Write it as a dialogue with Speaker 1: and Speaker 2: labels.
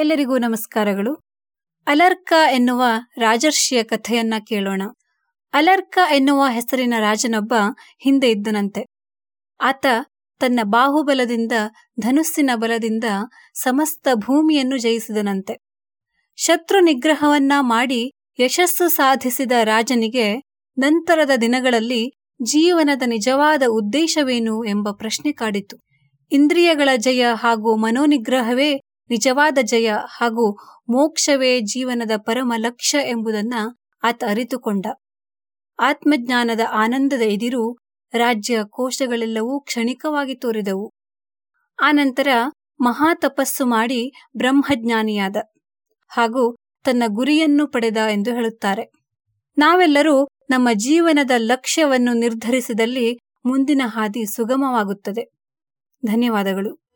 Speaker 1: ಎಲ್ಲರಿಗೂ ನಮಸ್ಕಾರಗಳು. ಅಲರ್ಕ ಎನ್ನುವ ರಾಜರ್ಷಿಯ ಕಥೆಯನ್ನ ಕೇಳೋಣ. ಅಲರ್ಕ ಎನ್ನುವ ಹೆಸರಿನ ರಾಜನೊಬ್ಬ ಹಿಂದೆ ಇದ್ದನಂತೆ. ಆತ ತನ್ನ ಬಾಹುಬಲದಿಂದ ಧನುಸ್ಸಿನ ಬಲದಿಂದ ಸಮಸ್ತ ಭೂಮಿಯನ್ನು ಜಯಿಸಿದನಂತೆ. ಶತ್ರು ನಿಗ್ರಹವನ್ನ ಮಾಡಿ ಯಶಸ್ಸು ಸಾಧಿಸಿದ ರಾಜನಿಗೆ ನಂತರದ ದಿನಗಳಲ್ಲಿ ಜೀವನದ ನಿಜವಾದ ಉದ್ದೇಶವೇನು ಎಂಬ ಪ್ರಶ್ನೆ ಕಾಡಿತು. ಇಂದ್ರಿಯಗಳ ಜಯ ಹಾಗೂ ಮನೋನಿಗ್ರಹವೇ ನಿಜವಾದ ಜಯ ಹಾಗೂ ಮೋಕ್ಷವೇ ಜೀವನದ ಪರಮ ಲಕ್ಷ್ಯ ಎಂಬುದನ್ನ ಆತ ಅರಿತುಕೊಂಡ. ಆತ್ಮಜ್ಞಾನದ ಆನಂದದ ಎದಿರು ರಾಜ್ಯ ಕೋಶಗಳೆಲ್ಲವೂ ಕ್ಷಣಿಕವಾಗಿ ತೋರಿದವು. ಆನಂತರ ಮಹಾ ತಪಸ್ಸು ಮಾಡಿ ಬ್ರಹ್ಮಜ್ಞಾನಿಯಾದ ಹಾಗೂ ತನ್ನ ಗುರಿಯನ್ನು ಪಡೆದ ಎಂದು ಹೇಳುತ್ತಾರೆ. ನಾವೆಲ್ಲರೂ ನಮ್ಮ ಜೀವನದ ಲಕ್ಷ್ಯವನ್ನು ನಿರ್ಧರಿಸಿದಲ್ಲಿ ಮುಂದಿನ ಹಾದಿ ಸುಗಮವಾಗುತ್ತದೆ. ಧನ್ಯವಾದಗಳು.